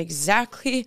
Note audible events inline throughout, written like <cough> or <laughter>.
exactly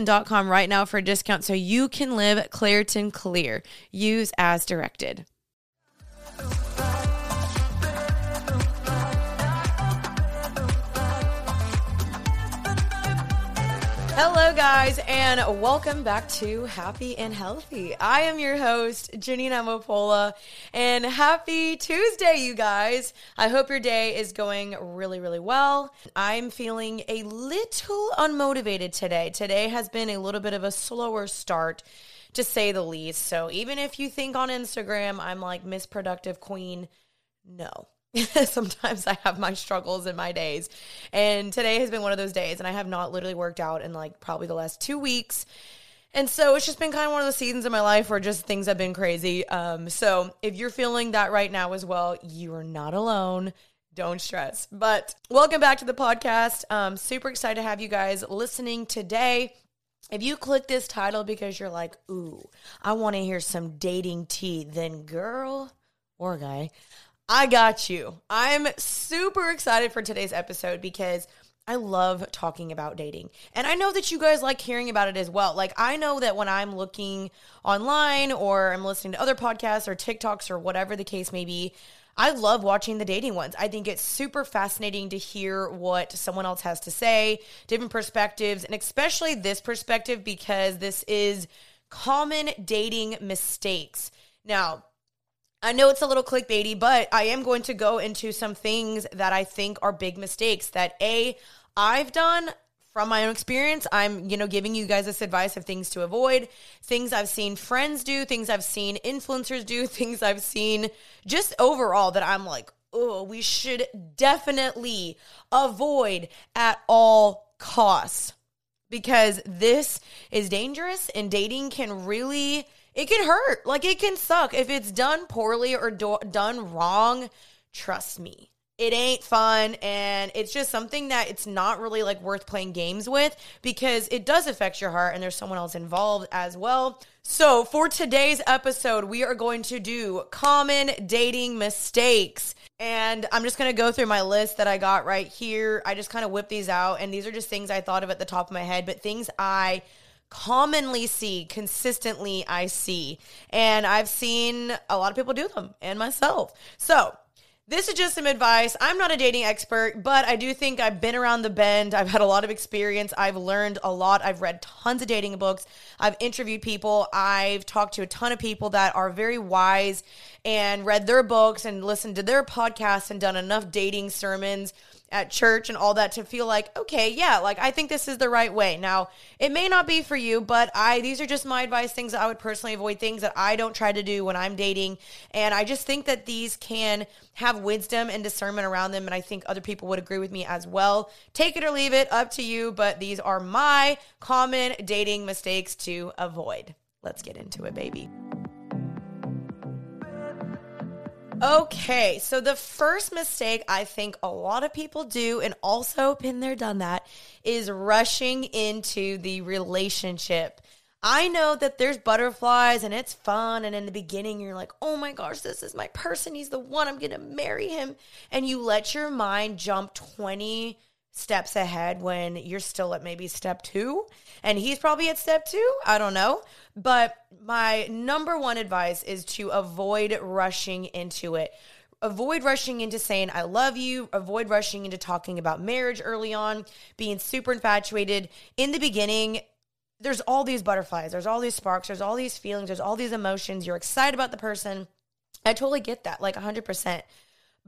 Claritin.com right now for a discount so you can live Claritin Clear. Use as directed. Hello, guys, and welcome back to Happy and Healthy. I am your host, Jeanine Amapola, and happy Tuesday, you guys. I hope your day is going really, really well. I'm feeling a little unmotivated today. Today has been a little bit of a slower start, to say the least. So, even if you think on Instagram I'm like Miss Productive Queen, no. <laughs> Sometimes I have my struggles in my days. And today has been one of those days. And I have not literally worked out in like probably the last two weeks. And so it's just been kind of one of the seasons in my life where just things have been crazy. Um, so if you're feeling that right now as well, you are not alone. Don't stress. But welcome back to the podcast. Um, super excited to have you guys listening today. If you click this title because you're like, ooh, I want to hear some dating tea, then girl or guy, I got you. I'm super excited for today's episode because I love talking about dating. And I know that you guys like hearing about it as well. Like, I know that when I'm looking online or I'm listening to other podcasts or TikToks or whatever the case may be, I love watching the dating ones. I think it's super fascinating to hear what someone else has to say, different perspectives, and especially this perspective because this is common dating mistakes. Now, I know it's a little clickbaity, but I am going to go into some things that I think are big mistakes that A, I've done from my own experience. I'm, you know, giving you guys this advice of things to avoid, things I've seen friends do, things I've seen influencers do, <laughs> things I've seen just overall that I'm like, oh, we should definitely avoid at all costs because this is dangerous and dating can really it can hurt. Like it can suck if it's done poorly or do- done wrong. Trust me. It ain't fun and it's just something that it's not really like worth playing games with because it does affect your heart and there's someone else involved as well. So, for today's episode, we are going to do common dating mistakes. And I'm just going to go through my list that I got right here. I just kind of whip these out and these are just things I thought of at the top of my head, but things I commonly see, consistently I see. And I've seen a lot of people do them and myself. So, this is just some advice. I'm not a dating expert, but I do think I've been around the bend. I've had a lot of experience. I've learned a lot. I've read tons of dating books. I've interviewed people. I've talked to a ton of people that are very wise and read their books and listened to their podcasts and done enough dating sermons at church and all that to feel like okay yeah like i think this is the right way. Now it may not be for you but i these are just my advice things that i would personally avoid things that i don't try to do when i'm dating. And i just think that these can have wisdom and discernment around them and i think other people would agree with me as well. Take it or leave it up to you but these are my common dating mistakes to avoid. Let's get into it baby Okay, so the first mistake I think a lot of people do, and also been there, done that, is rushing into the relationship. I know that there's butterflies and it's fun. And in the beginning, you're like, oh my gosh, this is my person. He's the one. I'm going to marry him. And you let your mind jump 20 steps ahead when you're still at maybe step two and he's probably at step two. I don't know. But my number one advice is to avoid rushing into it. Avoid rushing into saying, I love you. Avoid rushing into talking about marriage early on, being super infatuated. In the beginning, there's all these butterflies, there's all these sparks, there's all these feelings, there's all these emotions. You're excited about the person. I totally get that, like 100%.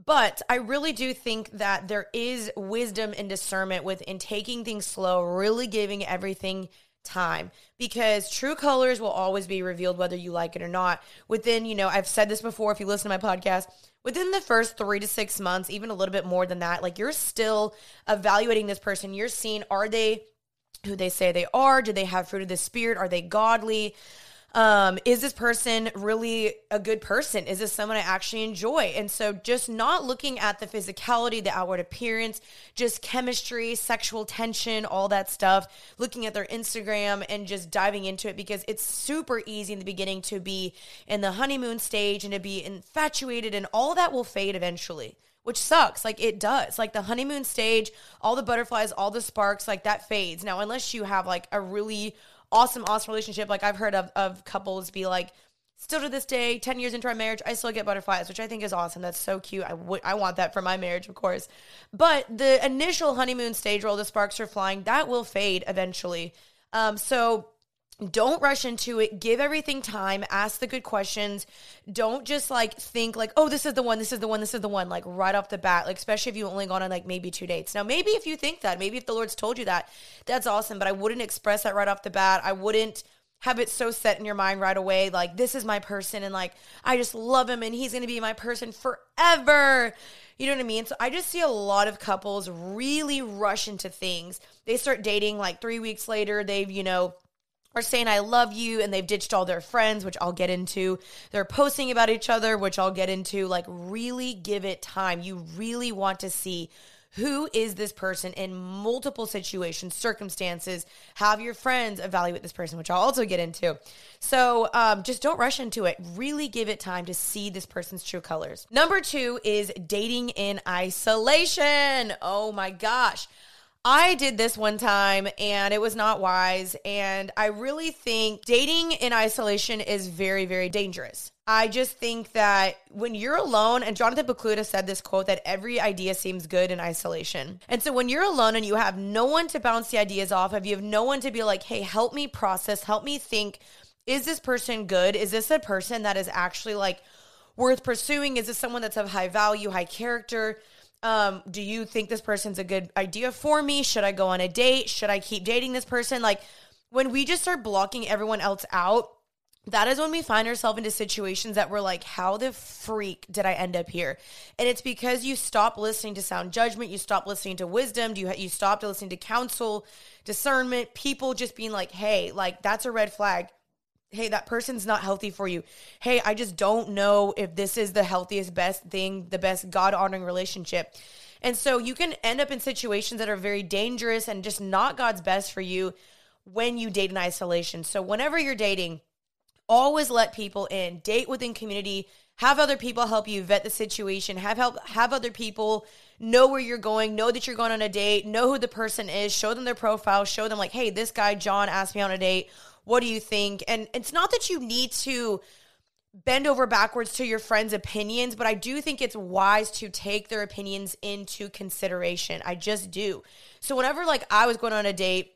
But I really do think that there is wisdom and discernment within taking things slow, really giving everything time because true colors will always be revealed whether you like it or not. Within, you know, I've said this before if you listen to my podcast, within the first 3 to 6 months, even a little bit more than that, like you're still evaluating this person. You're seeing are they who they say they are? Do they have fruit of the spirit? Are they godly? Um, is this person really a good person? Is this someone I actually enjoy? And so just not looking at the physicality, the outward appearance, just chemistry, sexual tension, all that stuff, looking at their Instagram and just diving into it because it's super easy in the beginning to be in the honeymoon stage and to be infatuated and all that will fade eventually which sucks. Like it does. Like the honeymoon stage, all the butterflies, all the sparks, like that fades. Now, unless you have like a really awesome, awesome relationship. Like I've heard of, of couples be like, still to this day, 10 years into our marriage, I still get butterflies, which I think is awesome. That's so cute. I would I want that for my marriage, of course. But the initial honeymoon stage where all the sparks are flying, that will fade eventually. Um, so don't rush into it give everything time ask the good questions don't just like think like oh this is the one this is the one this is the one like right off the bat like especially if you only gone on like maybe two dates now maybe if you think that maybe if the lord's told you that that's awesome but i wouldn't express that right off the bat i wouldn't have it so set in your mind right away like this is my person and like i just love him and he's going to be my person forever you know what I mean? So I just see a lot of couples really rush into things. They start dating like three weeks later. They've, you know, are saying I love you and they've ditched all their friends, which I'll get into. They're posting about each other, which I'll get into. Like, really give it time. You really want to see who is this person in multiple situations, circumstances. Have your friends evaluate this person, which I'll also get into. So um, just don't rush into it. Really give it time to see this person's true colors. Number two is dating in isolation. Oh my gosh. I did this one time and it was not wise. And I really think dating in isolation is very, very dangerous. I just think that when you're alone, and Jonathan Pokluda said this quote that every idea seems good in isolation. And so when you're alone and you have no one to bounce the ideas off of, you have no one to be like, hey, help me process, help me think, is this person good? Is this a person that is actually like worth pursuing? Is this someone that's of high value, high character? Um, do you think this person's a good idea for me? Should I go on a date? Should I keep dating this person? Like when we just start blocking everyone else out, that is when we find ourselves into situations that we're like, how the freak did I end up here? And it's because you stop listening to sound judgment, you stop listening to wisdom, you you stopped listening to counsel, discernment, people just being like, hey, like that's a red flag hey, that person's not healthy for you. Hey, I just don't know if this is the healthiest, best thing, the best God honoring relationship. And so you can end up in situations that are very dangerous and just not God's best for you when you date in isolation. So whenever you're dating, always let people in, date within community, have other people help you vet the situation, have help have other people know where you're going, know that you're going on a date, know who the person is, show them their profile, show them like, "Hey, this guy John asked me on a date what do you think? And it's not that you need to bend over backwards to your friends' opinions, but I do think it's wise to take their opinions into consideration. I just do. So whenever like I was going on a date,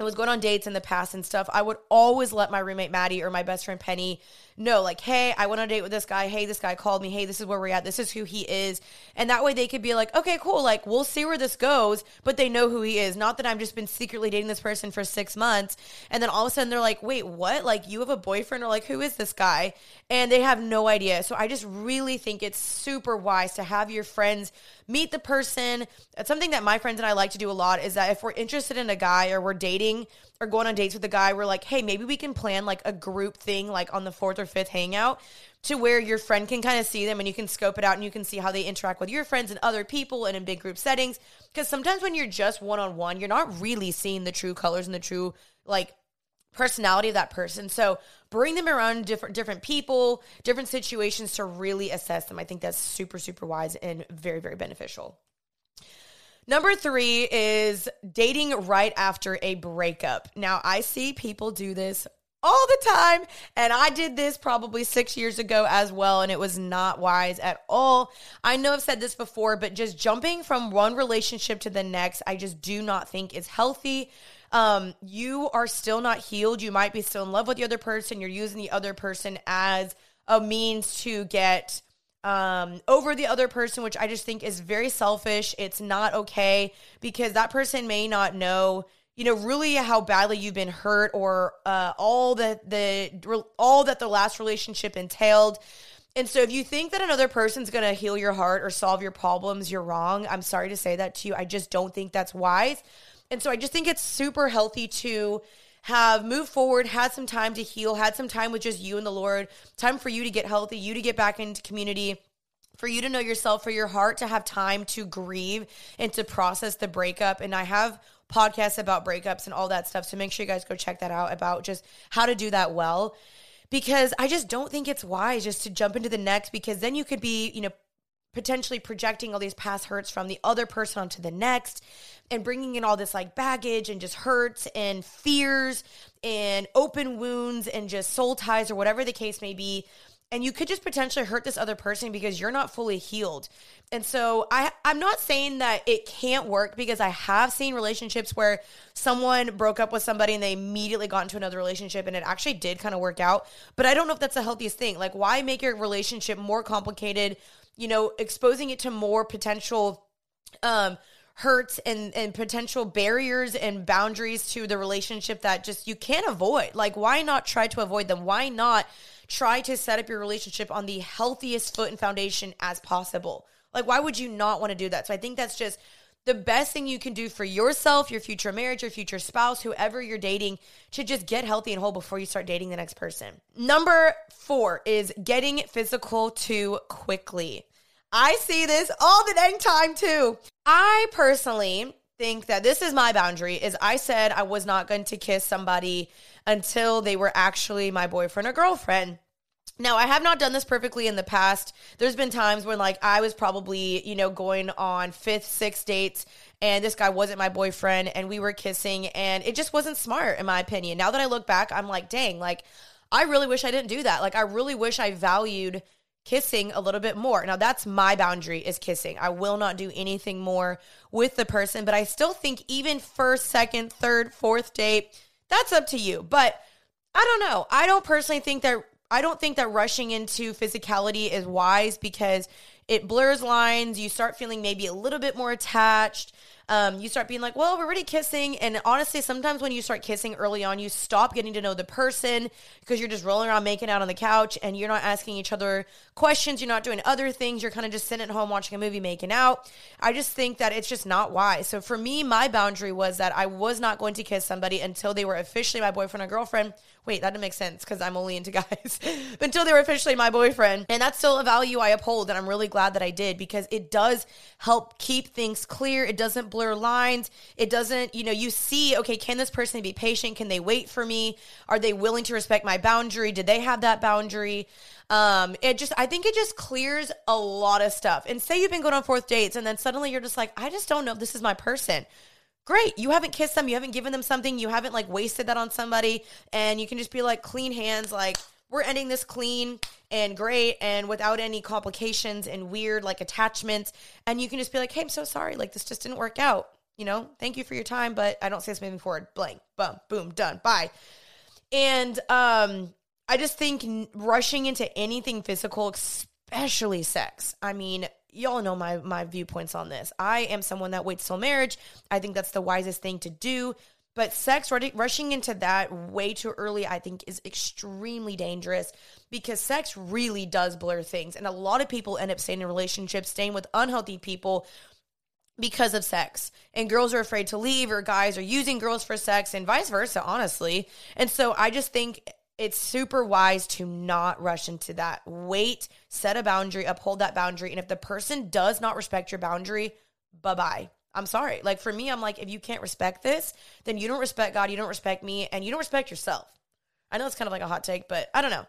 I was going on dates in the past and stuff, I would always let my roommate Maddie or my best friend Penny know, like, hey, I went on a date with this guy. Hey, this guy called me. Hey, this is where we're at. This is who he is. And that way they could be like, okay, cool. Like, we'll see where this goes, but they know who he is. Not that I've just been secretly dating this person for six months. And then all of a sudden they're like, wait, what? Like, you have a boyfriend? Or like, who is this guy? And they have no idea. So I just really think it's super wise to have your friends meet the person. It's something that my friends and I like to do a lot is that if we're interested in a guy or we're dating or going on dates with a guy, we're like, hey, maybe we can plan like a group thing like on the fourth or fifth hangout to where your friend can kind of see them and you can scope it out and you can see how they interact with your friends and other people and in big group settings. Because sometimes when you're just one on one, you're not really seeing the true colors and the true like personality of that person. So bring them around different different people, different situations to really assess them. I think that's super super wise and very very beneficial. Number three is dating right after a breakup. Now, I see people do this all the time. And I did this probably six years ago as well, and it was not wise at all. I know I've said this before, but just jumping from one relationship to the next, I just do not think is healthy. Um, you are still not healed. You might be still in love with the other person. You're using the other person as a means to get um, over the other person, which I just think is very selfish. It's not okay because that person may not know you know really how badly you've been hurt or uh, all that the all that the last relationship entailed and so if you think that another person's going to heal your heart or solve your problems you're wrong i'm sorry to say that to you i just don't think that's wise and so i just think it's super healthy to have moved forward had some time to heal had some time with just you and the lord time for you to get healthy you to get back into community for you to know yourself, for your heart to have time to grieve and to process the breakup. And I have podcasts about breakups and all that stuff. So make sure you guys go check that out about just how to do that well. Because I just don't think it's wise just to jump into the next because then you could be, you know, potentially projecting all these past hurts from the other person onto the next and bringing in all this like baggage and just hurts and fears and open wounds and just soul ties or whatever the case may be and you could just potentially hurt this other person because you're not fully healed. And so I I'm not saying that it can't work because I have seen relationships where someone broke up with somebody and they immediately got into another relationship and it actually did kind of work out, but I don't know if that's the healthiest thing. Like why make your relationship more complicated, you know, exposing it to more potential um hurts and and potential barriers and boundaries to the relationship that just you can't avoid. Like why not try to avoid them? Why not try to set up your relationship on the healthiest foot and foundation as possible. Like, why would you not want to do that? So I think that's just the best thing you can do for yourself, your future marriage, your future spouse, whoever you're dating, to just get healthy and whole before you start dating the next person. Number four is getting physical too quickly. I see this all the dang time too. I personally think that this is my boundary is I said I was not going to kiss somebody until they were actually my boyfriend or girlfriend. Now, I have not done this perfectly in the past. There's been times when, like, I was probably, you know, going on fifth, sixth dates, and this guy wasn't my boyfriend, and we were kissing, and it just wasn't smart, in my opinion. Now that I look back, I'm like, dang, like, I really wish I didn't do that. Like, I really wish I valued kissing a little bit more. Now that's my boundary is kissing. I will not do anything more with the person, but I still think even first, second, third, fourth date, that's up to you. But I don't know. I don't personally think that I don't think that rushing into physicality is wise because it blurs lines. You start feeling maybe a little bit more attached um, you start being like, well, we're already kissing. And honestly, sometimes when you start kissing early on, you stop getting to know the person because you're just rolling around making out on the couch and you're not asking each other questions. You're not doing other things. You're kind of just sitting at home watching a movie, making out. I just think that it's just not wise. So for me, my boundary was that I was not going to kiss somebody until they were officially my boyfriend or girlfriend. Wait, that didn't make sense because I'm only into <laughs> guys. until they were officially my boyfriend. And that's still a value I uphold. And I'm really glad that I did because it does help keep things clear. It doesn't blur lines. It doesn't, you know, you see, okay, can this person be patient? Can they wait for me? Are they willing to respect my boundary? Did they have that boundary? Um, it just, I think it just clears a lot of stuff. And say you've been going on fourth dates and then suddenly you're just like, I just don't know if this is my person great. You haven't kissed them, you haven't given them something, you haven't like wasted that on somebody, and you can just be like clean hands, like we're ending this clean and great and without any complications and weird like attachments. And you can just be like, hey, I'm so sorry. Like this just didn't work out. You know, thank you for your time, but I don't see us moving forward. Blank, boom, boom, done, bye. And um, I just think rushing into anything physical, especially sex. I mean, y'all know my my viewpoints on this. I am someone that waits till marriage. I think that's the wisest thing to do. But sex, rushing into that way too early, I think is extremely dangerous because sex really does blur things. And a lot of people end up staying in relationships, staying with unhealthy people because of sex. And girls are afraid to leave, or guys are using girls for sex, and vice versa, honestly. And so I just think it's super wise to not rush into that. Wait, set a boundary, uphold that boundary. And if the person does not respect your boundary, bye bye. I'm sorry. Like for me, I'm like, if you can't respect this, then you don't respect God, you don't respect me, and you don't respect yourself. I know it's kind of like a hot take, but I don't know.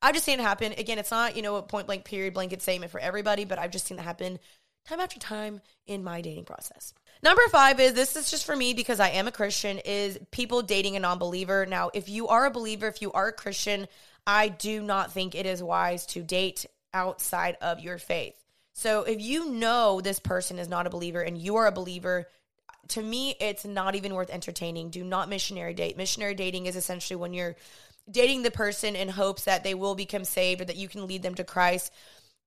I've just seen it happen. Again, it's not, you know, a point blank period blanket statement for everybody, but I've just seen it happen time after time in my dating process. Number five is this is just for me because I am a Christian, is people dating a non believer. Now, if you are a believer, if you are a Christian, I do not think it is wise to date outside of your faith. So if you know this person is not a believer and you are a believer, to me, it's not even worth entertaining. Do not missionary date. Missionary dating is essentially when you're dating the person in hopes that they will become saved or that you can lead them to Christ.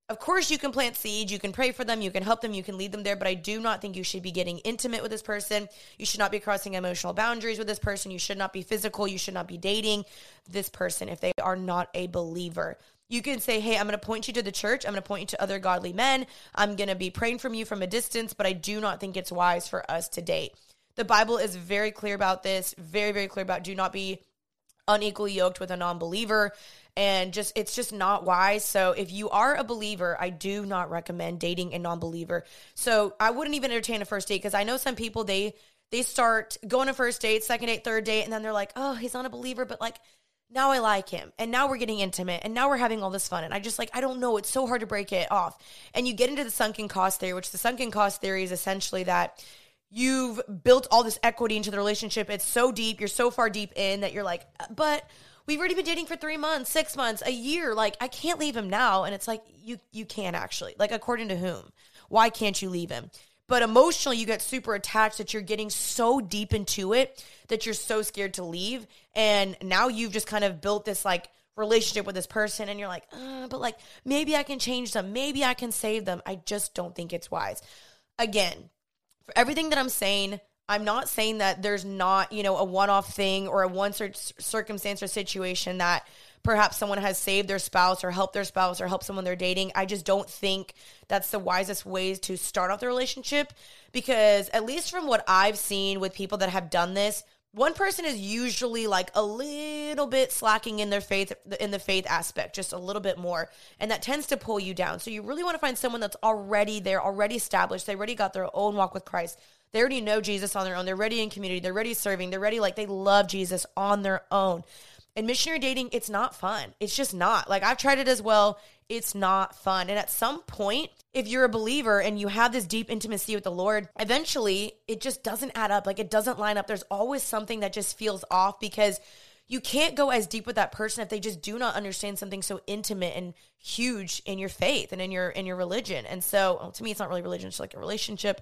Of course, you can plant seeds, you can pray for them, you can help them, you can lead them there, but I do not think you should be getting intimate with this person. You should not be crossing emotional boundaries with this person. You should not be physical. You should not be dating this person if they are not a believer. You can say, Hey, I'm going to point you to the church. I'm going to point you to other godly men. I'm going to be praying from you from a distance, but I do not think it's wise for us to date. The Bible is very clear about this, very, very clear about do not be unequally yoked with a non believer. And just, it's just not wise. So, if you are a believer, I do not recommend dating a non believer. So, I wouldn't even entertain a first date because I know some people, they, they start going to first date, second date, third date, and then they're like, oh, he's not a believer, but like, now I like him and now we're getting intimate and now we're having all this fun and I just like I don't know it's so hard to break it off and you get into the sunken cost theory which the sunken cost theory is essentially that you've built all this equity into the relationship it's so deep you're so far deep in that you're like but we've already been dating for 3 months 6 months a year like I can't leave him now and it's like you you can't actually like according to whom why can't you leave him but emotionally, you get super attached that you're getting so deep into it that you're so scared to leave. And now you've just kind of built this like relationship with this person and you're like, uh, but like maybe I can change them. Maybe I can save them. I just don't think it's wise. Again, for everything that I'm saying, I'm not saying that there's not, you know, a one off thing or a one circumstance or situation that perhaps someone has saved their spouse or helped their spouse or helped someone they're dating. I just don't think that's the wisest ways to start off the relationship because at least from what I've seen with people that have done this, one person is usually like a little bit slacking in their faith in the faith aspect just a little bit more and that tends to pull you down so you really want to find someone that's already there already established they already got their own walk with christ they already know jesus on their own they're ready in community they're ready serving they're ready like they love jesus on their own and missionary dating, it's not fun. It's just not. Like I've tried it as well. It's not fun. And at some point, if you're a believer and you have this deep intimacy with the Lord, eventually it just doesn't add up. Like it doesn't line up. There's always something that just feels off because you can't go as deep with that person if they just do not understand something so intimate and huge in your faith and in your in your religion. And so well, to me it's not really religion, it's like a relationship.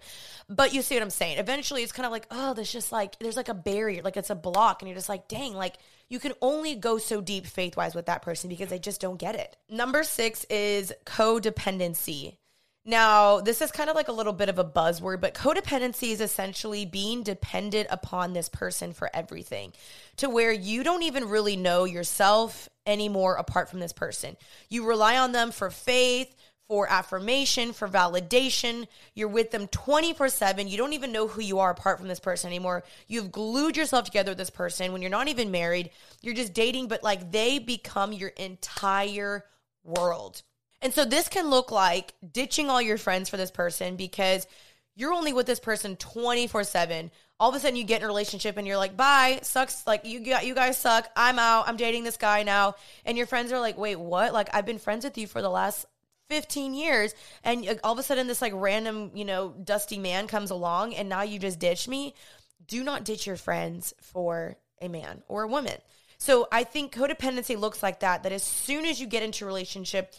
But you see what I'm saying. Eventually it's kind of like, oh, there's just like there's like a barrier, like it's a block, and you're just like, dang, like you can only go so deep faith wise with that person because they just don't get it. Number six is codependency. Now, this is kind of like a little bit of a buzzword, but codependency is essentially being dependent upon this person for everything to where you don't even really know yourself anymore apart from this person. You rely on them for faith, for affirmation, for validation. You're with them 24 7. You don't even know who you are apart from this person anymore. You've glued yourself together with this person when you're not even married. You're just dating, but like they become your entire world. And so this can look like ditching all your friends for this person because you're only with this person 24 7 all of a sudden you get in a relationship and you're like bye sucks like you got you guys suck i'm out i'm dating this guy now. And your friends are like wait what? Like i've been friends with you for the last 15 years. And all of a sudden this like random you know dusty man comes along and now you just ditch me. Do not ditch your friends for a man or a woman. So i think codependency looks like that that as soon as you get into a relationship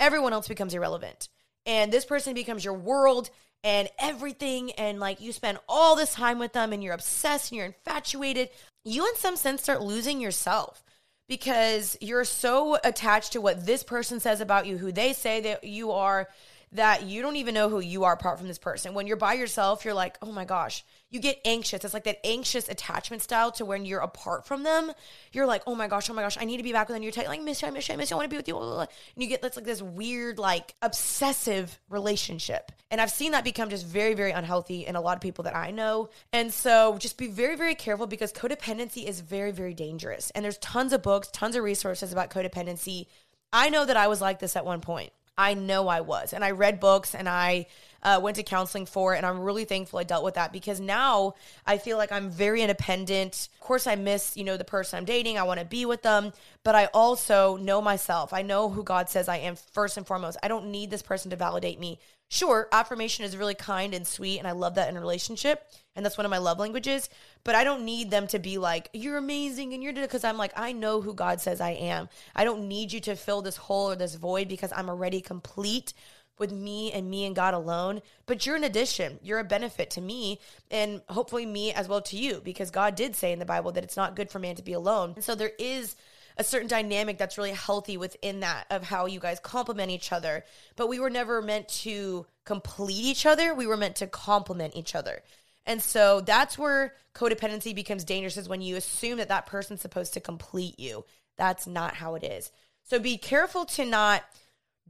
everyone else becomes irrelevant. And this person becomes your world and everything. And like you spend all this time with them and you're obsessed and you're infatuated. You, in some sense, start losing yourself because you're so attached to what this person says about you, who they say that you are, that you don't even know who you are apart from this person. When you're by yourself, you're like, oh my gosh, you get anxious. It's like that anxious attachment style to when you're apart from them, you're like, oh my gosh, oh my gosh, I need to be back with them. You're like, miss you, I miss you, I miss you, I want to be with you. And you get that's like this weird, like obsessive relationship. And I've seen that become just very, very unhealthy in a lot of people that I know. And so just be very, very careful because codependency is very, very dangerous. And there's tons of books, tons of resources about codependency. I know that I was like this at one point. I know I was. And I read books and I uh, went to counseling for, and I'm really thankful I dealt with that because now I feel like I'm very independent. Of course, I miss you know the person I'm dating. I want to be with them, but I also know myself. I know who God says I am first and foremost. I don't need this person to validate me. Sure, affirmation is really kind and sweet, and I love that in a relationship, and that's one of my love languages. But I don't need them to be like, "You're amazing," and you're because I'm like, I know who God says I am. I don't need you to fill this hole or this void because I'm already complete with me and me and God alone. But you're an addition. You're a benefit to me and hopefully me as well to you because God did say in the Bible that it's not good for man to be alone. And so there is a certain dynamic that's really healthy within that of how you guys complement each other. But we were never meant to complete each other, we were meant to complement each other. And so that's where codependency becomes dangerous is when you assume that that person's supposed to complete you. That's not how it is. So be careful to not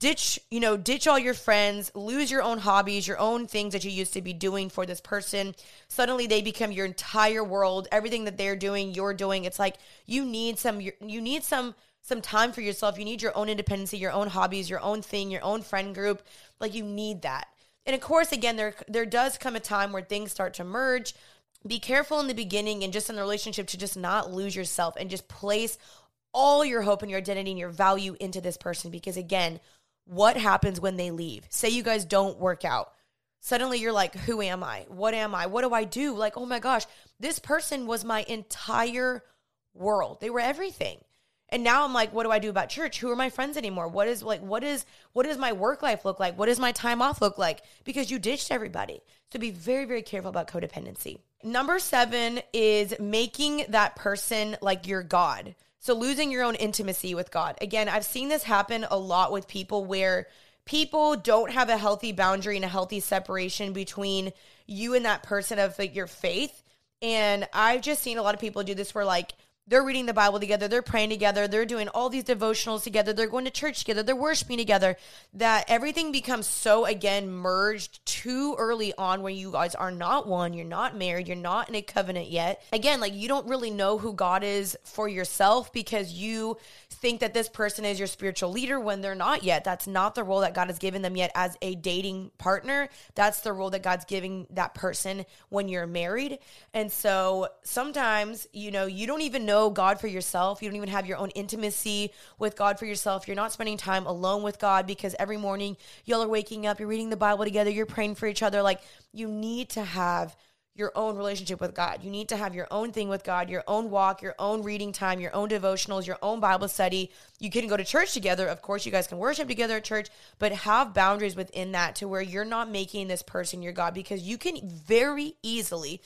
ditch, you know, ditch all your friends, lose your own hobbies, your own things that you used to be doing for this person. Suddenly they become your entire world. Everything that they're doing, you're doing. It's like you need some you need some some time for yourself. You need your own independency, your own hobbies, your own thing, your own friend group. Like you need that. And of course, again, there there does come a time where things start to merge. Be careful in the beginning and just in the relationship to just not lose yourself and just place all your hope and your identity and your value into this person because again, what happens when they leave? Say you guys don't work out. Suddenly you're like, who am I? What am I? What do I do? Like, oh my gosh, this person was my entire world. They were everything. And now I'm like, what do I do about church? Who are my friends anymore? What is like what is what does my work life look like? What does my time off look like? Because you ditched everybody. So be very, very careful about codependency. Number seven is making that person like your God. So losing your own intimacy with God. Again, I've seen this happen a lot with people where people don't have a healthy boundary and a healthy separation between you and that person of like your faith. And I've just seen a lot of people do this where like they're reading the Bible together, they're praying together, they're doing all these devotionals together, they're going to church together, they're worshiping together, that everything becomes so, again, merged too early on when you guys are not one, you're not married, you're not in a covenant yet. Again, like you don't really know who God is for yourself because you think that this person is your spiritual leader when they're not yet. That's not the role that God has given them yet as a dating partner. That's the role that God's giving that person when you're married. And so sometimes, you know, you don't even know God for yourself. You don't even have your own intimacy with God for yourself. You're not spending time alone with God because every morning y'all are waking up, you're reading the Bible together, you're praying for each other. Like you need to have your own relationship with God. You need to have your own thing with God, your own walk, your own reading time, your own devotionals, your own Bible study. You can go to church together. Of course, you guys can worship together at church, but have boundaries within that to where you're not making this person your God because you can very easily.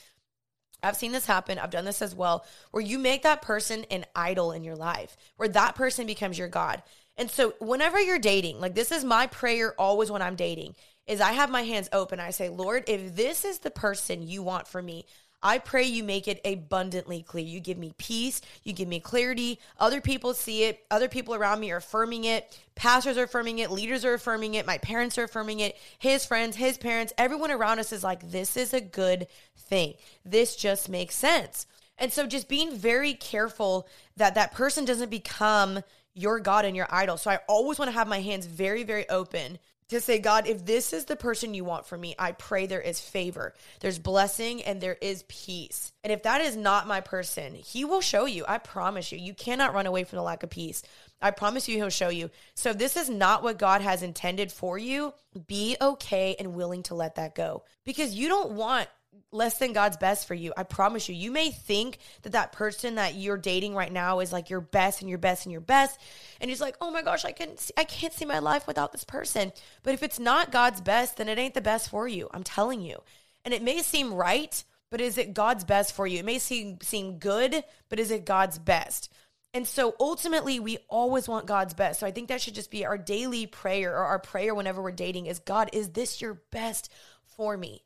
I've seen this happen. I've done this as well, where you make that person an idol in your life, where that person becomes your God. And so, whenever you're dating, like this is my prayer always when I'm dating, is I have my hands open. I say, Lord, if this is the person you want for me, I pray you make it abundantly clear. You give me peace, you give me clarity. Other people see it, other people around me are affirming it. Pastors are affirming it, leaders are affirming it, my parents are affirming it, his friends, his parents, everyone around us is like, this is a good thing. This just makes sense. And so just being very careful that that person doesn't become your God and your idol. So I always want to have my hands very, very open to say, God, if this is the person you want for me, I pray there is favor, there's blessing, and there is peace. And if that is not my person, He will show you. I promise you. You cannot run away from the lack of peace. I promise you, He'll show you. So if this is not what God has intended for you, be okay and willing to let that go because you don't want less than God's best for you. I promise you. You may think that that person that you're dating right now is like your best and your best and your best, and he's like, "Oh my gosh, I can see, I can't see my life without this person." But if it's not God's best, then it ain't the best for you. I'm telling you. And it may seem right, but is it God's best for you? It may seem seem good, but is it God's best? And so ultimately, we always want God's best. So I think that should just be our daily prayer or our prayer whenever we're dating is God, is this your best for me?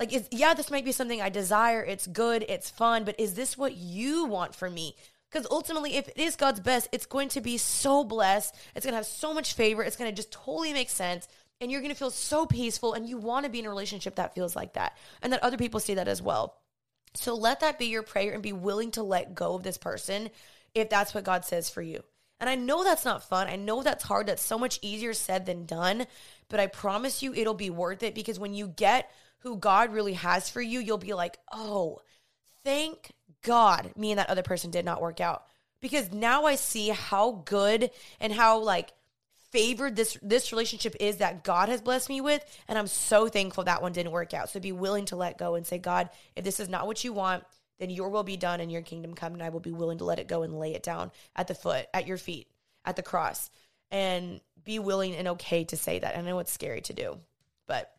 Like, is, yeah, this might be something I desire. It's good. It's fun. But is this what you want for me? Because ultimately, if it is God's best, it's going to be so blessed. It's going to have so much favor. It's going to just totally make sense. And you're going to feel so peaceful. And you want to be in a relationship that feels like that. And that other people see that as well. So let that be your prayer and be willing to let go of this person if that's what God says for you. And I know that's not fun. I know that's hard. That's so much easier said than done. But I promise you it'll be worth it because when you get who God really has for you, you'll be like, oh, thank God me and that other person did not work out. Because now I see how good and how like favored this this relationship is that God has blessed me with and I'm so thankful that one didn't work out. So be willing to let go and say God, if this is not what you want, then your will be done and your kingdom come and I will be willing to let it go and lay it down at the foot, at your feet, at the cross. And be willing and okay to say that. I know it's scary to do, but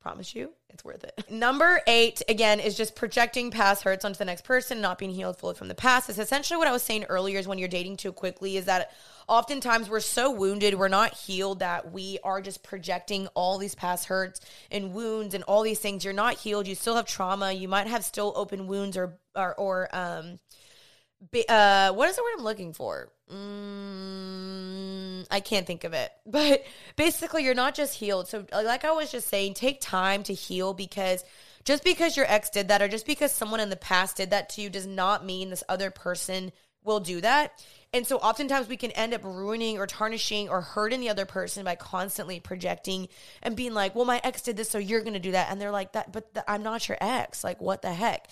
promise you it's worth it. <laughs> Number eight, again, is just projecting past hurts onto the next person, not being healed fully from the past. It's essentially what I was saying earlier is when you're dating too quickly, is that oftentimes we're so wounded, we're not healed that we are just projecting all these past hurts and wounds and all these things. You're not healed. You still have trauma. You might have still open wounds or or, or um, be, uh, what is the word I'm looking for? Mm, I can't think of it. <laughs> But basically, you're not just healed. So, like I was just saying, take time to heal because just because your ex did that or just because someone in the past did that to you does not mean this other person will do that. And so oftentimes we can end up ruining or tarnishing or hurting the other person by constantly projecting and being like, well, my ex did this, so you're going to do that. And they're like, that, but I'm not your ex. Like, what the heck?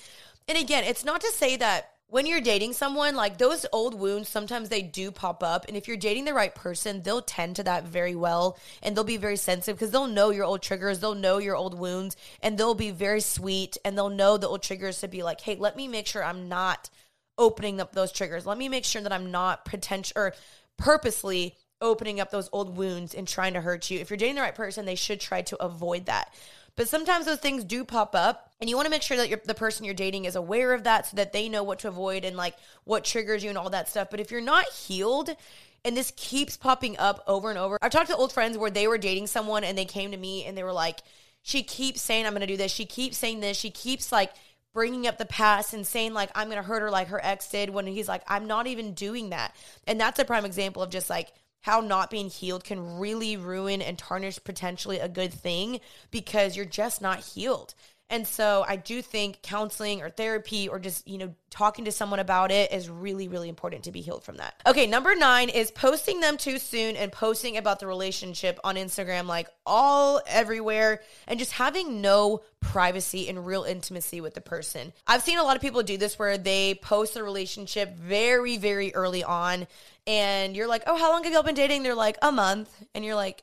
And again, it's not to say that when you're dating someone, like those old wounds, sometimes they do pop up. And if you're dating the right person, they'll tend to that very well and they'll be very sensitive because they'll know your old triggers, they'll know your old wounds, and they'll be very sweet and they'll know the old triggers to be like, hey, let me make sure I'm not opening up those triggers. Let me make sure that I'm not potential or purposely opening up those old wounds and trying to hurt you. If you're dating the right person, they should try to avoid that. But sometimes those things do pop up, and you want to make sure that the person you're dating is aware of that so that they know what to avoid and like what triggers you and all that stuff. But if you're not healed, and this keeps popping up over and over. I've talked to old friends where they were dating someone and they came to me and they were like, she keeps saying, I'm going to do this. She keeps saying this. She keeps like bringing up the past and saying like I'm going to hurt her like her ex did when he's like I'm not even doing that. And that's a prime example of just like how not being healed can really ruin and tarnish potentially a good thing because you're just not healed. And so I do think counseling or therapy or just, you know, talking to someone about it is really, really important to be healed from that. Okay, number nine is posting them too soon and posting about the relationship on Instagram, like all everywhere, and just having no privacy and real intimacy with the person. I've seen a lot of people do this where they post the relationship very, very early on, and you're like, oh, how long have y'all been dating? They're like, a month. And you're like,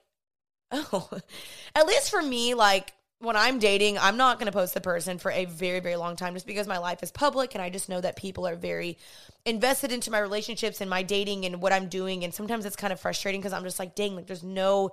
oh, <laughs> at least for me, like, when I'm dating, I'm not going to post the person for a very, very long time just because my life is public and I just know that people are very invested into my relationships and my dating and what I'm doing. And sometimes it's kind of frustrating because I'm just like, dang, like there's no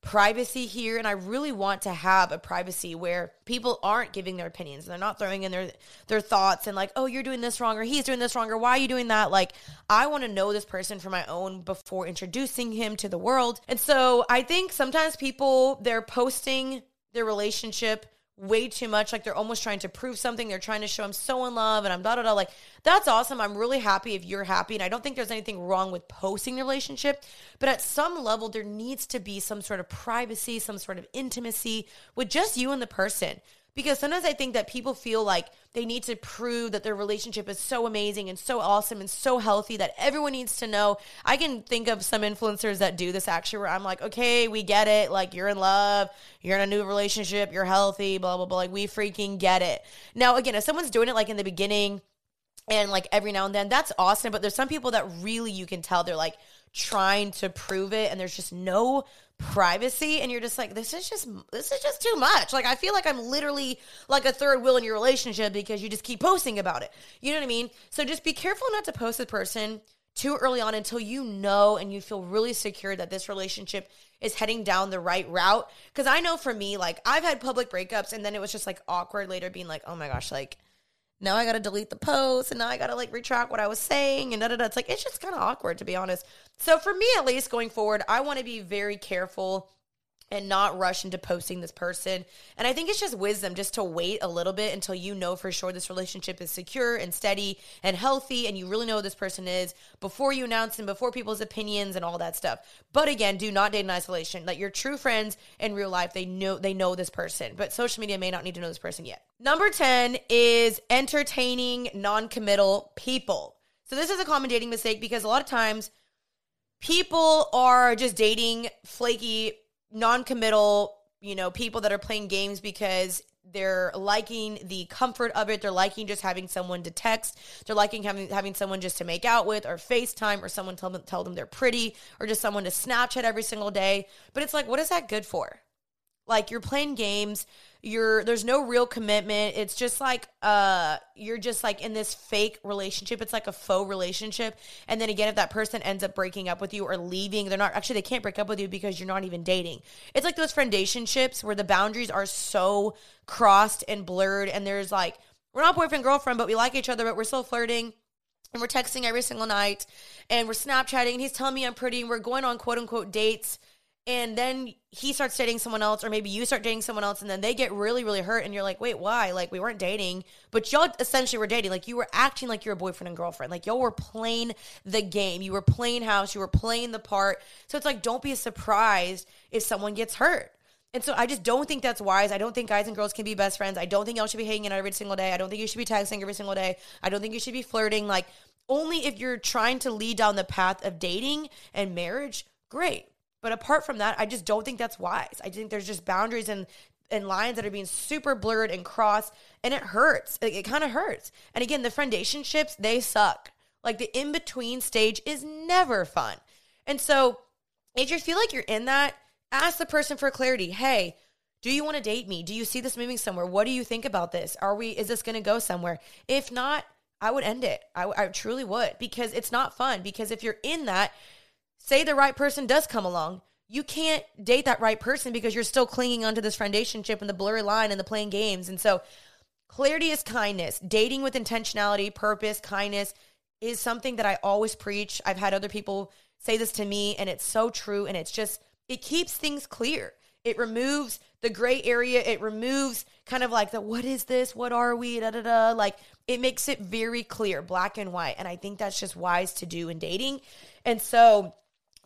privacy here and I really want to have a privacy where people aren't giving their opinions and they're not throwing in their their thoughts and like oh you're doing this wrong or he's doing this wrong or why are you doing that like I want to know this person for my own before introducing him to the world. And so I think sometimes people they're posting their relationship way too much. Like they're almost trying to prove something. They're trying to show I'm so in love and I'm da da da. Like that's awesome. I'm really happy if you're happy. And I don't think there's anything wrong with posting the relationship. But at some level, there needs to be some sort of privacy, some sort of intimacy with just you and the person because sometimes I think that people feel like they need to prove that their relationship is so amazing and so awesome and so healthy that everyone needs to know. I can think of some influencers that do this actually where I'm like, okay, we get it. Like you're in love, you're in a new relationship, you're healthy, blah, blah, blah. Like we freaking get it. Now, again, if someone's doing it like in the beginning and like every now and then, that's awesome. But there's some people that really you can tell they're like, trying to prove it and there's just no privacy and you're just like this is just this is just too much. Like i feel like i'm literally like a third wheel in your relationship because you just keep posting about it. You know what i mean? So just be careful not to post the person too early on until you know and you feel really secure that this relationship is heading down the right route. Because i know for me like i've had public breakups and then it was just like awkward later being like oh my gosh like now I got to delete the post and now I got to like retract what I was saying and da da da. It's like, it's just kind of awkward to be honest. So for me, at least going forward, I want to be very careful and not rush into posting this person. And I think it's just wisdom just to wait a little bit until you know for sure this relationship is secure and steady and healthy and you really know who this person is before you announce them, before people's opinions and all that stuff. But again, do not date in isolation. Like your true friends in real life, they know they know this person, but social media may not need to know this person yet. Number 10 is entertaining non-committal people. So this is a common dating mistake because a lot of times people are just dating flaky, non committal, you know, people that are playing games because they're liking the comfort of it. They're liking just having someone to text. They're liking having having someone just to make out with, or FaceTime, or someone tell them tell them they're pretty, or just someone to Snapchat every single day. But it's like, what is that good for? Like you're playing games, you're there's no real commitment. It's just like uh you're just like in this fake relationship. It's like a faux relationship. And then again, if that person ends up breaking up with you or leaving, they're not actually they can't break up with you because you're not even dating. It's like those friendationships where the boundaries are so crossed and blurred and there's like we're not boyfriend girlfriend, but we like each other, but we're still flirting and we're texting every single night and we're Snapchatting and he's telling me I'm pretty and we're going on quote unquote dates and then he starts dating someone else or maybe you start dating someone else and then they get really really hurt and you're like wait why like we weren't dating but y'all essentially were dating like you were acting like you're a boyfriend and girlfriend like y'all were playing the game you were playing house you were playing the part so it's like don't be surprised if someone gets hurt and so I just don't think that's wise. I don't think guys and girls can be best friends. I don't think y'all should be hanging out every single day. I don't think you should be texting every single day. I don't think you should be flirting. Like, only if you're trying to lead down the path of dating and marriage, great. But apart from that, I just don't think that's wise. I think there's just boundaries and and lines that are being super blurred and crossed, and it hurts. It, it kind of hurts. And again, the friendationships they suck. Like the in between stage is never fun. And so, if you feel like you're in that, ask the person for clarity. Hey, do you want to date me? Do you see this moving somewhere? What do you think about this? Are we? Is this going to go somewhere? If not, I would end it. I, I truly would because it's not fun. Because if you're in that, say the right person does come along, you can't date that right person because you're still clinging onto this friendationship and the blurry line and the playing games. And so, clarity is kindness. Dating with intentionality, purpose, kindness is something that I always preach. I've had other people say this to me, and it's so true. And it's just, it keeps things clear. It removes the gray area. It removes kind of like the what is this? What are we? Da da da. Like it makes it very clear, black and white. And I think that's just wise to do in dating. And so,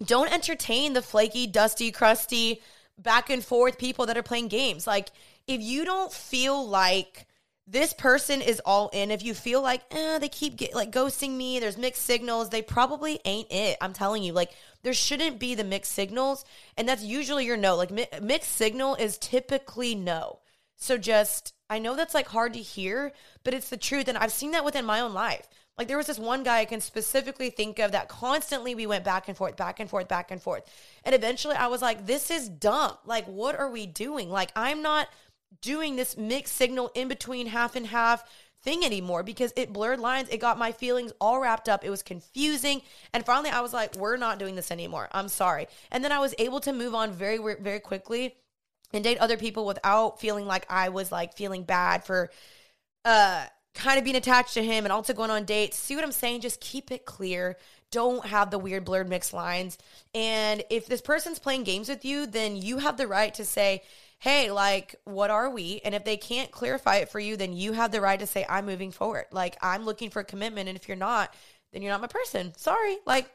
don't entertain the flaky, dusty, crusty, back and forth people that are playing games. Like, if you don't feel like this person is all in, if you feel like, eh, they keep get, like ghosting me, there's mixed signals, they probably ain't it. I'm telling you, like, there shouldn't be the mixed signals. And that's usually your no. Like, mi- mixed signal is typically no. So just, I know that's like hard to hear, but it's the truth. And I've seen that within my own life. Like there was this one guy I can specifically think of that constantly we went back and forth, back and forth, back and forth. And eventually I was like, this is dumb. Like, what are we doing? Like, I'm not doing this mixed signal in between half and half thing anymore because it blurred lines. It got my feelings all wrapped up. It was confusing. And finally I was like, we're not doing this anymore. I'm sorry. And then I was able to move on very, very quickly and date other people without feeling like I was like feeling bad for, uh, kind of being attached to him and also going on dates. See what I'm saying? Just keep it clear. Don't have the weird blurred mixed lines. And if this person's playing games with you, then you have the right to say, hey, like, what are we? And if they can't clarify it for you, then you have the right to say, I'm moving forward. Like, I'm looking for a commitment. And if you're not, then you're not my person. Sorry. Like,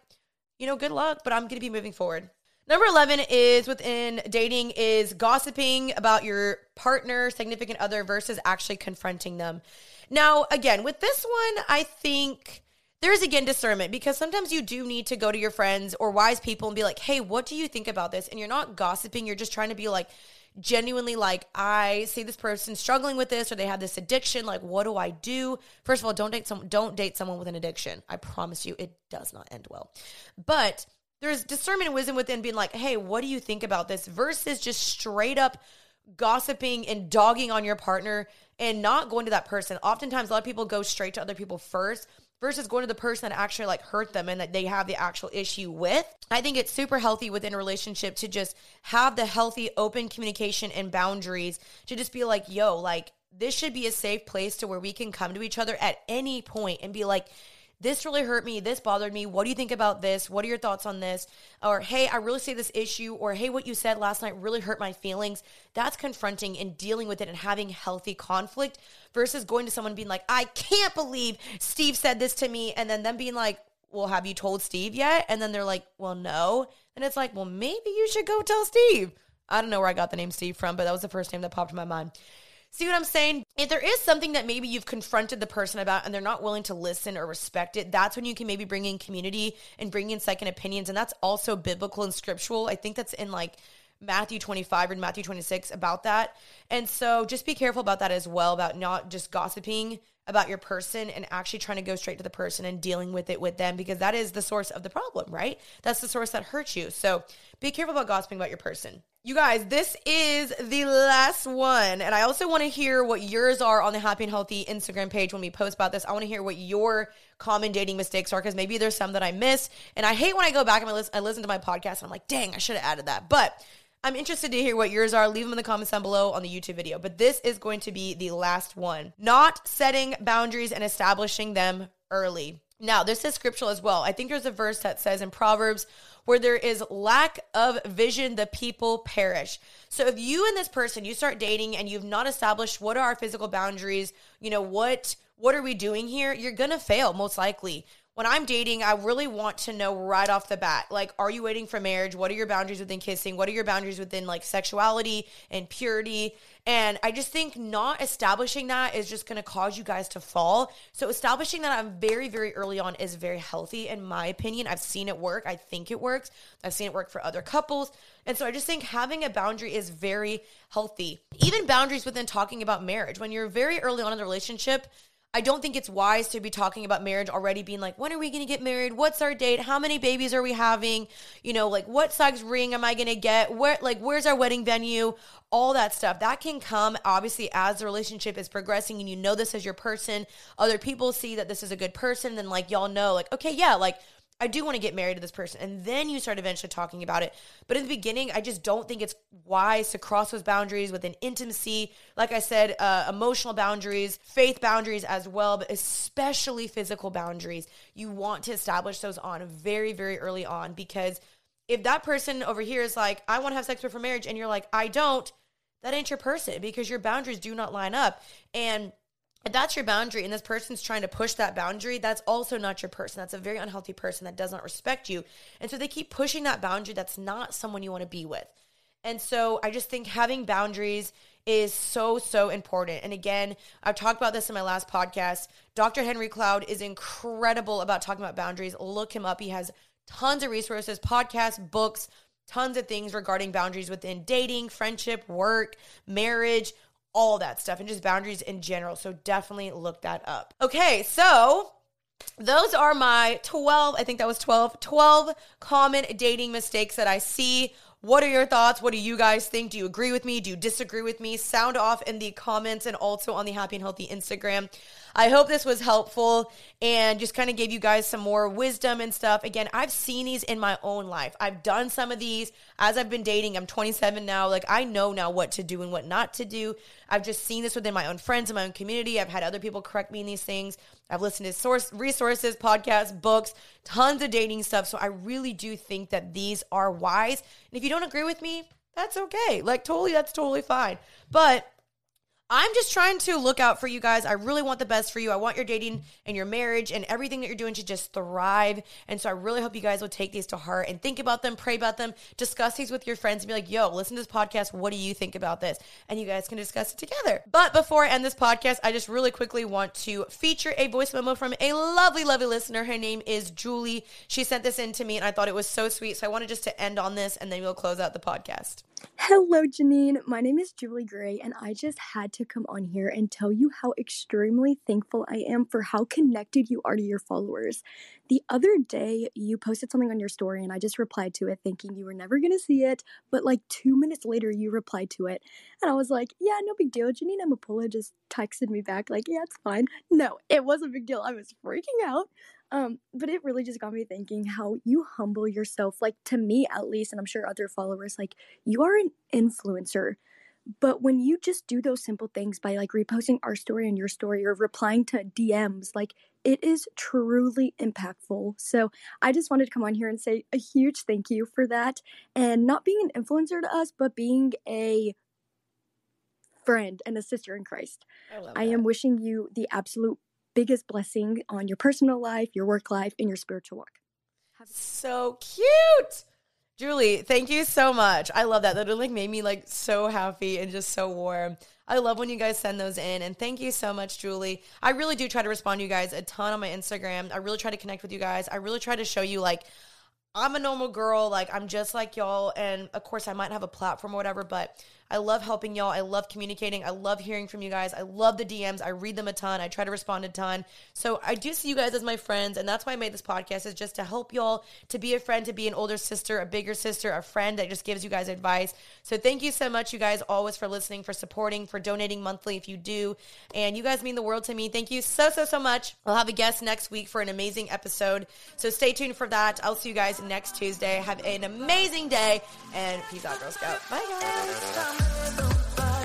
you know, good luck, but I'm going to be moving forward. Number 11 is within dating is gossiping about your partner, significant other versus actually confronting them. Now, again, with this one, I think there's again discernment because sometimes you do need to go to your friends or wise people and be like, hey, what do you think about this? And you're not gossiping, you're just trying to be like, genuinely like I see this person struggling with this or they have this addiction like what do I do first of all don't date some don't date someone with an addiction I promise you it does not end well but there's discernment and wisdom within being like hey what do you think about this versus just straight up gossiping and dogging on your partner and not going to that person. Oftentimes, a lot of people go straight to other people first versus going to the person that actually like hurt them and that they have the actual issue with. I think it's super healthy within a relationship to just have the healthy open communication and boundaries to just be like, yo, like this should be a safe place to where we can come to each other at any point and be like, this really hurt me. This bothered me. What do you think about this? What are your thoughts on this? Or, hey, I really see this issue. Or, hey, what you said last night really hurt my feelings. That's confronting and dealing with it and having healthy conflict versus going to someone being like, I can't believe Steve said this to me. And then them being like, well, have you told Steve yet? And then they're like, well, no. And it's like, well, maybe you should go tell Steve. I don't know where I got the name Steve from, but that was the first name that popped in my mind. See what I'm saying? if there is something that maybe you've confronted the person about and they're not willing to listen or respect it, that's when you can maybe bring in community and bring in second opinions. And that's also biblical and scriptural. I think that's in like Matthew 25 and Matthew 26 about that. And so just be careful about that as well, about not just gossiping about your person and actually trying to go straight to the person and dealing with it with them because that is the source of the problem, right? That's the source that hurts you. So be careful about gossiping about your person. You guys, this is the last one. And I also want to hear what yours are on the Happy and Healthy Instagram page when we post about this. I want to hear what your common dating mistakes are because maybe there's some that I miss. And I hate when I go back and I listen, I listen to my podcast and I'm like, dang, I should have added that. But I'm interested to hear what yours are. Leave them in the comments down below on the YouTube video. But this is going to be the last one. Not setting boundaries and establishing them early. Now, this is scriptural as well. I think there's a verse that says in Proverbs, where there is lack of vision, the people perish. So if you and this person, you start dating and you've not established what are our physical boundaries, you know, what what are we doing here? You're going to fail most likely when I'm dating, I really want to know right off the bat, like, are you waiting for marriage? What are your boundaries within kissing? What are your boundaries within like sexuality and purity? And I just think not establishing that is just to cause you guys to fall. So establishing that I'm very, very early on is very healthy in my opinion. I've seen it work. I think it works. I've seen it work for other couples. And so I just think having a boundary is very healthy. Even boundaries within talking about marriage. When you're very early on in the relationship, I don't think it's wise to be talking about marriage already being like, when are we going to get married? What's our date? How many babies are we having? You know, like what size ring am I going to get? Where like where's our wedding venue? All that stuff. That can come obviously as the relationship is progressing and you know this as your person. Other people see that this is a good person then like y'all know like okay, yeah, like I do want to get married to this person. And then you start eventually talking about it. But in the beginning, I just don't think it's wise to cross those boundaries within intimacy. Like I said, uh, emotional boundaries, faith boundaries as well, but especially physical boundaries. You want to establish those on very, very early on because if that person over here is like, I want to have sex before marriage, and you're like, I don't, that ain't your person because your boundaries do not line up. And if that's your boundary and this person's trying to push that boundary, that's also not your person. That's a very unhealthy person that does not respect you. And so they keep pushing that boundary that's not someone you want to be with. And so I just think having boundaries is so, so important. And again, I've talked about this in my last podcast. Dr. Henry Cloud is incredible about talking about boundaries. Look him up. He has tons of resources, podcasts, books, tons of things regarding boundaries within dating, friendship, work, marriage, all that stuff and just boundaries in general. So definitely look that up. Okay, so those are my 12, I think that was 12, 12 common dating mistakes that I see what are your thoughts? What do you guys think? Do you agree with me? Do you disagree with me? Sound off in the comments and also on the Happy and Healthy Instagram. I hope this was helpful and just kind of gave you guys some more wisdom and stuff. Again, I've seen these in my own life. I've done some of these as I've been dating. I'm 27 now. Like I know now what to do and what not to do. I've just seen this within my own friends and my own community. I've had other people correct me in these things. I've listened to source resources, podcasts, books, tons of dating stuff. So I really do think that these are wise. And if you don't agree with me, that's okay. Like totally that's totally fine. But I'm just trying to look out for you guys. I really want the best for you. I want your dating and your marriage and everything that you're doing to just thrive. And so I really hope you guys will take these to heart and think about them, pray about them, discuss these with your friends and be like, yo, listen to this podcast. What do you think about this? And you guys can discuss it together. But before I end this podcast, I just really quickly want to feature a voice memo from a lovely, lovely listener. Her name is Julie. She sent this in to me and I thought it was so sweet. So I wanted just to end on this and then we'll close out the podcast. Hello, Jeanine. My name is Julie Gray, and I just had to come on here and tell you how extremely thankful I am for how connected you are to your followers. The other day, you posted something on your story, and I just replied to it thinking you were never going to see it. But like two minutes later, you replied to it, and I was like, Yeah, no big deal. Jeanine Amapola just texted me back, like, Yeah, it's fine. No, it was a big deal. I was freaking out. Um, but it really just got me thinking how you humble yourself, like to me at least, and I'm sure other followers, like you are an influencer. But when you just do those simple things by like reposting our story and your story or replying to DMs, like it is truly impactful. So I just wanted to come on here and say a huge thank you for that. And not being an influencer to us, but being a friend and a sister in Christ. I, I am wishing you the absolute biggest blessing on your personal life, your work life, and your spiritual walk. So cute. Julie, thank you so much. I love that. That like made me like so happy and just so warm. I love when you guys send those in. And thank you so much, Julie. I really do try to respond to you guys a ton on my Instagram. I really try to connect with you guys. I really try to show you like I'm a normal girl, like I'm just like y'all, and of course I might have a platform or whatever, but I love helping y'all. I love communicating. I love hearing from you guys. I love the DMs. I read them a ton. I try to respond a ton. So I do see you guys as my friends, and that's why I made this podcast is just to help y'all to be a friend, to be an older sister, a bigger sister, a friend that just gives you guys advice. So thank you so much, you guys, always for listening, for supporting, for donating monthly if you do. And you guys mean the world to me. Thank you so, so, so much. I'll have a guest next week for an amazing episode. So stay tuned for that. I'll see you guys next Tuesday. Have an amazing day and peace out, Girl Scout. Bye, guys other body.